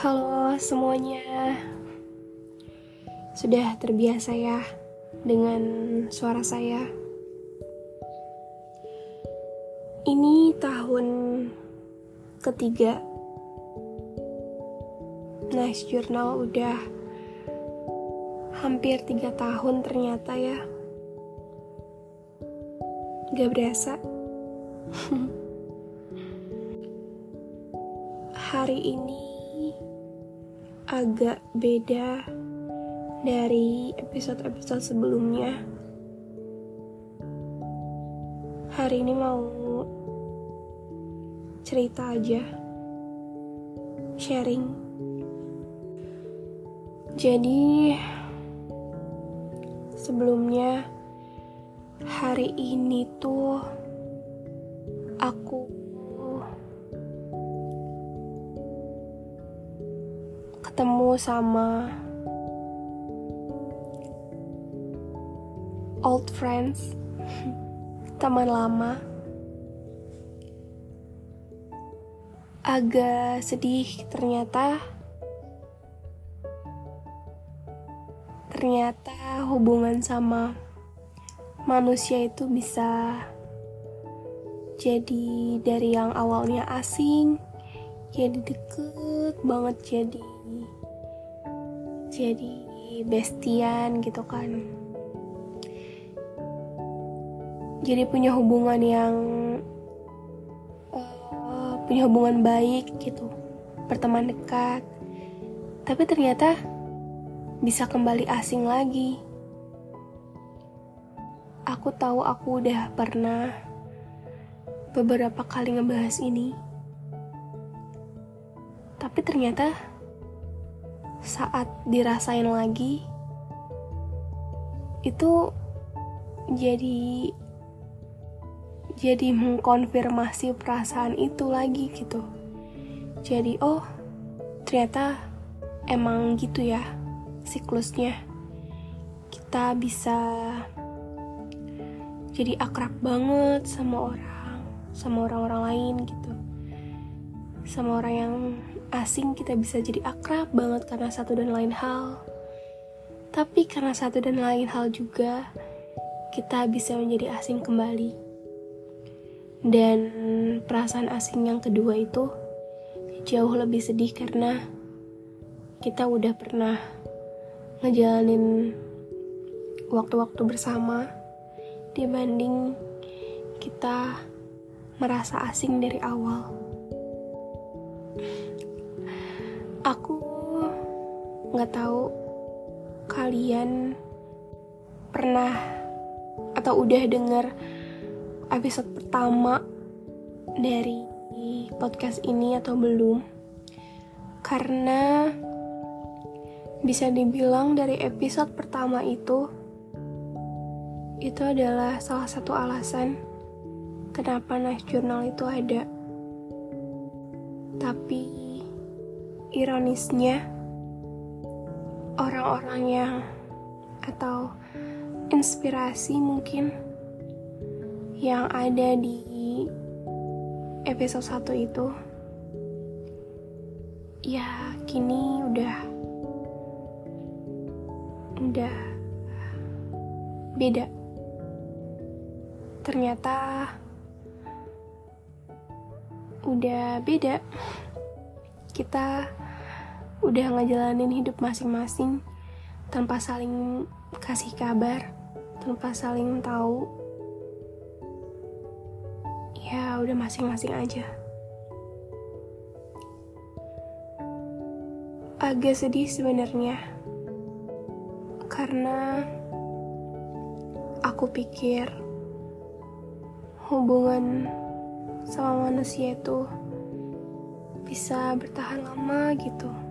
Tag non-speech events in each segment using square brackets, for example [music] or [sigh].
Halo semuanya. Sudah terbiasa ya dengan suara saya? Ini tahun ketiga. Nice Journal udah hampir tiga tahun ternyata ya. Gak berasa. [laughs] Hari ini agak beda dari episode-episode sebelumnya. Hari ini mau cerita aja, sharing. Jadi, sebelumnya hari ini tuh aku ketemu sama old friends, teman lama. Agak sedih ternyata. Ternyata hubungan sama manusia itu bisa jadi dari yang awalnya asing jadi deket banget jadi jadi bestian gitu kan. Jadi punya hubungan yang uh, punya hubungan baik gitu berteman dekat. Tapi ternyata bisa kembali asing lagi. Aku tahu aku udah pernah beberapa kali ngebahas ini. Tapi ternyata saat dirasain lagi itu jadi jadi mengkonfirmasi perasaan itu lagi gitu. Jadi oh ternyata emang gitu ya siklusnya. Kita bisa jadi akrab banget sama orang sama orang-orang lain gitu. Sama orang yang asing kita bisa jadi akrab banget karena satu dan lain hal. Tapi karena satu dan lain hal juga, kita bisa menjadi asing kembali. Dan perasaan asing yang kedua itu jauh lebih sedih karena kita udah pernah ngejalanin waktu-waktu bersama dibanding kita merasa asing dari awal. Aku nggak tahu kalian pernah atau udah denger episode pertama dari podcast ini atau belum. Karena bisa dibilang dari episode pertama itu itu adalah salah satu alasan kenapa Nice Journal itu ada. Tapi ironisnya orang-orang yang atau inspirasi mungkin yang ada di episode 1 itu ya kini udah udah beda. Ternyata udah beda. Kita udah ngejalanin hidup masing-masing tanpa saling kasih kabar, tanpa saling tahu. Ya, udah masing-masing aja. Agak sedih sebenarnya. Karena aku pikir hubungan sama manusia itu bisa bertahan lama gitu.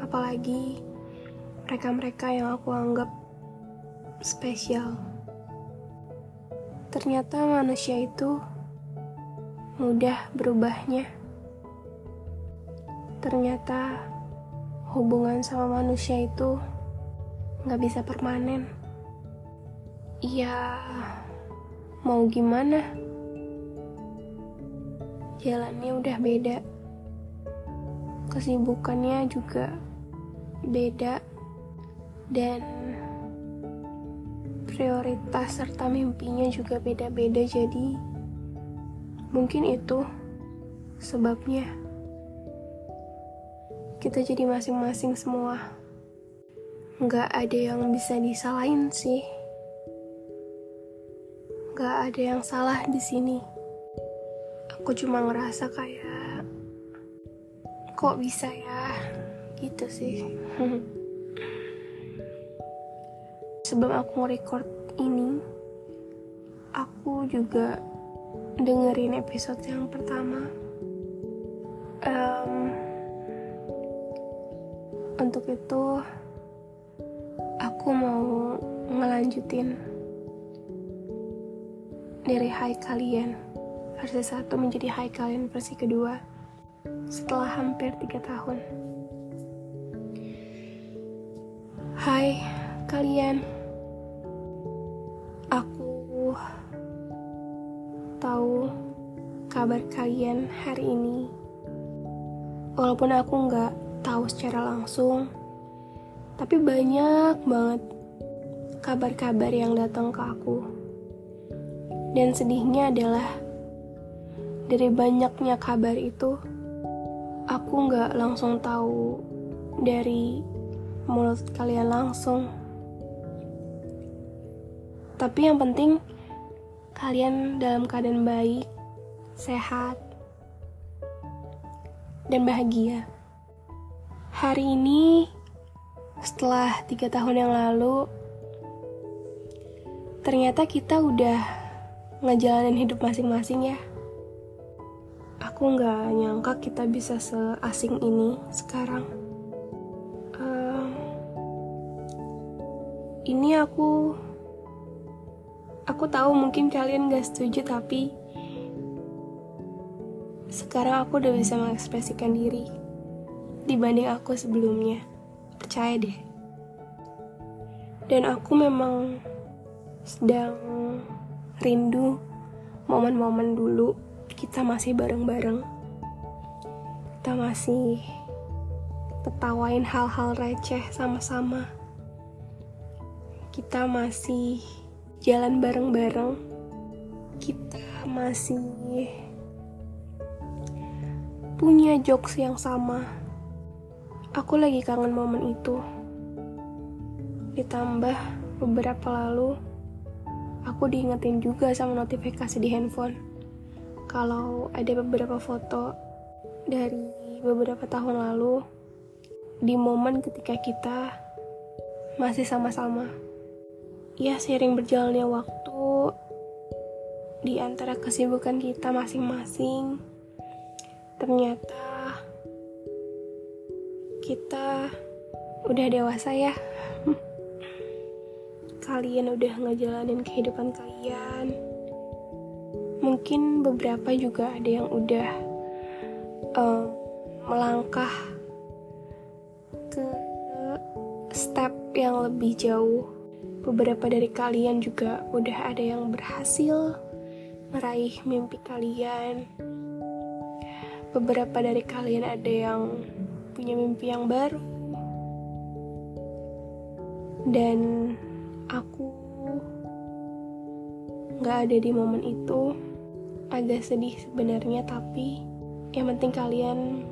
Apalagi mereka-mereka yang aku anggap spesial. Ternyata manusia itu mudah berubahnya. Ternyata hubungan sama manusia itu nggak bisa permanen. Ya, mau gimana? Jalannya udah beda kesibukannya juga beda dan prioritas serta mimpinya juga beda-beda. Jadi mungkin itu sebabnya kita jadi masing-masing semua. Nggak ada yang bisa disalahin sih. Nggak ada yang salah di sini. Aku cuma ngerasa kayak kok bisa ya gitu sih. Sebelum aku record ini aku juga dengerin episode yang pertama. Um, untuk itu aku mau ngelanjutin dari Hai Kalian. Versi satu menjadi Hai Kalian versi kedua setelah hampir tiga tahun. Hai kalian, aku tahu kabar kalian hari ini. Walaupun aku nggak tahu secara langsung, tapi banyak banget kabar-kabar yang datang ke aku. Dan sedihnya adalah dari banyaknya kabar itu, aku nggak langsung tahu dari mulut kalian langsung. Tapi yang penting kalian dalam keadaan baik, sehat, dan bahagia. Hari ini, setelah tiga tahun yang lalu, ternyata kita udah ngejalanin hidup masing-masing ya aku nggak nyangka kita bisa seasing ini sekarang. Ini aku, aku tahu mungkin kalian gak setuju tapi sekarang aku udah bisa mengekspresikan diri dibanding aku sebelumnya. Percaya deh. Dan aku memang sedang rindu momen-momen dulu kita masih bareng-bareng. Kita masih ketawain hal-hal receh sama-sama. Kita masih jalan bareng-bareng. Kita masih punya jokes yang sama. Aku lagi kangen momen itu. Ditambah beberapa lalu, aku diingetin juga sama notifikasi di handphone kalau ada beberapa foto dari beberapa tahun lalu di momen ketika kita masih sama-sama. Ya, sering berjalannya waktu di antara kesibukan kita masing-masing, ternyata kita udah dewasa ya. [laughs] Kalian udah ngejalanin kehidupan kalian mungkin beberapa juga ada yang udah uh, melangkah ke step yang lebih jauh. Beberapa dari kalian juga udah ada yang berhasil meraih mimpi kalian. Beberapa dari kalian ada yang punya mimpi yang baru. Dan aku gak ada di momen itu agak sedih sebenarnya tapi yang penting kalian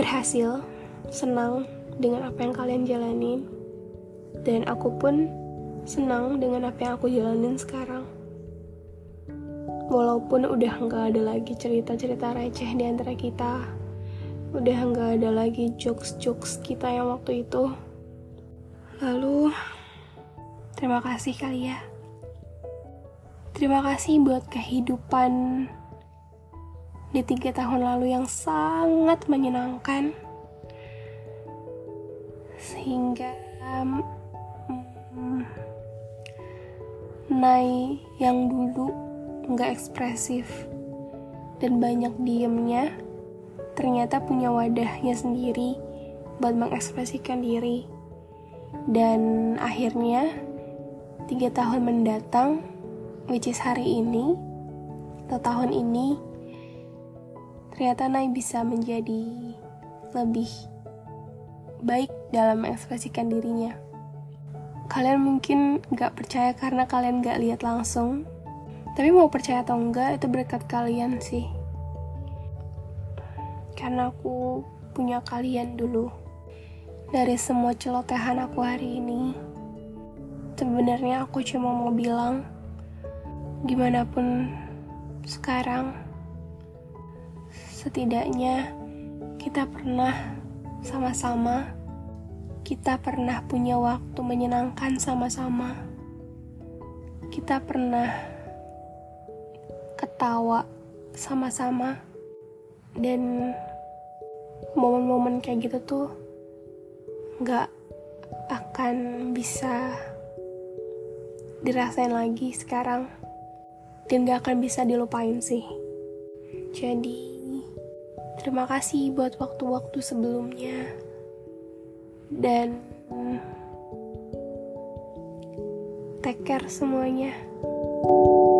berhasil senang dengan apa yang kalian jalanin dan aku pun senang dengan apa yang aku jalanin sekarang. Walaupun udah nggak ada lagi cerita-cerita receh di antara kita udah nggak ada lagi jokes-jokes kita yang waktu itu. Lalu terima kasih kali ya. Terima kasih buat kehidupan di tiga tahun lalu yang sangat menyenangkan. Sehingga um, Nai yang dulu nggak ekspresif dan banyak diemnya ternyata punya wadahnya sendiri buat mengekspresikan diri dan akhirnya tiga tahun mendatang which is hari ini atau tahun ini ternyata Nay bisa menjadi lebih baik dalam mengekspresikan dirinya. Kalian mungkin gak percaya karena kalian gak lihat langsung, tapi mau percaya atau enggak itu berkat kalian sih. Karena aku punya kalian dulu. Dari semua celotehan aku hari ini, sebenarnya aku cuma mau bilang, gimana pun sekarang, setidaknya kita pernah sama-sama, kita pernah punya waktu menyenangkan sama-sama, kita pernah ketawa sama-sama, dan momen-momen kayak gitu tuh nggak akan bisa dirasain lagi sekarang. Dan gak akan bisa dilupain sih. Jadi terima kasih buat waktu-waktu sebelumnya dan take care semuanya. thank you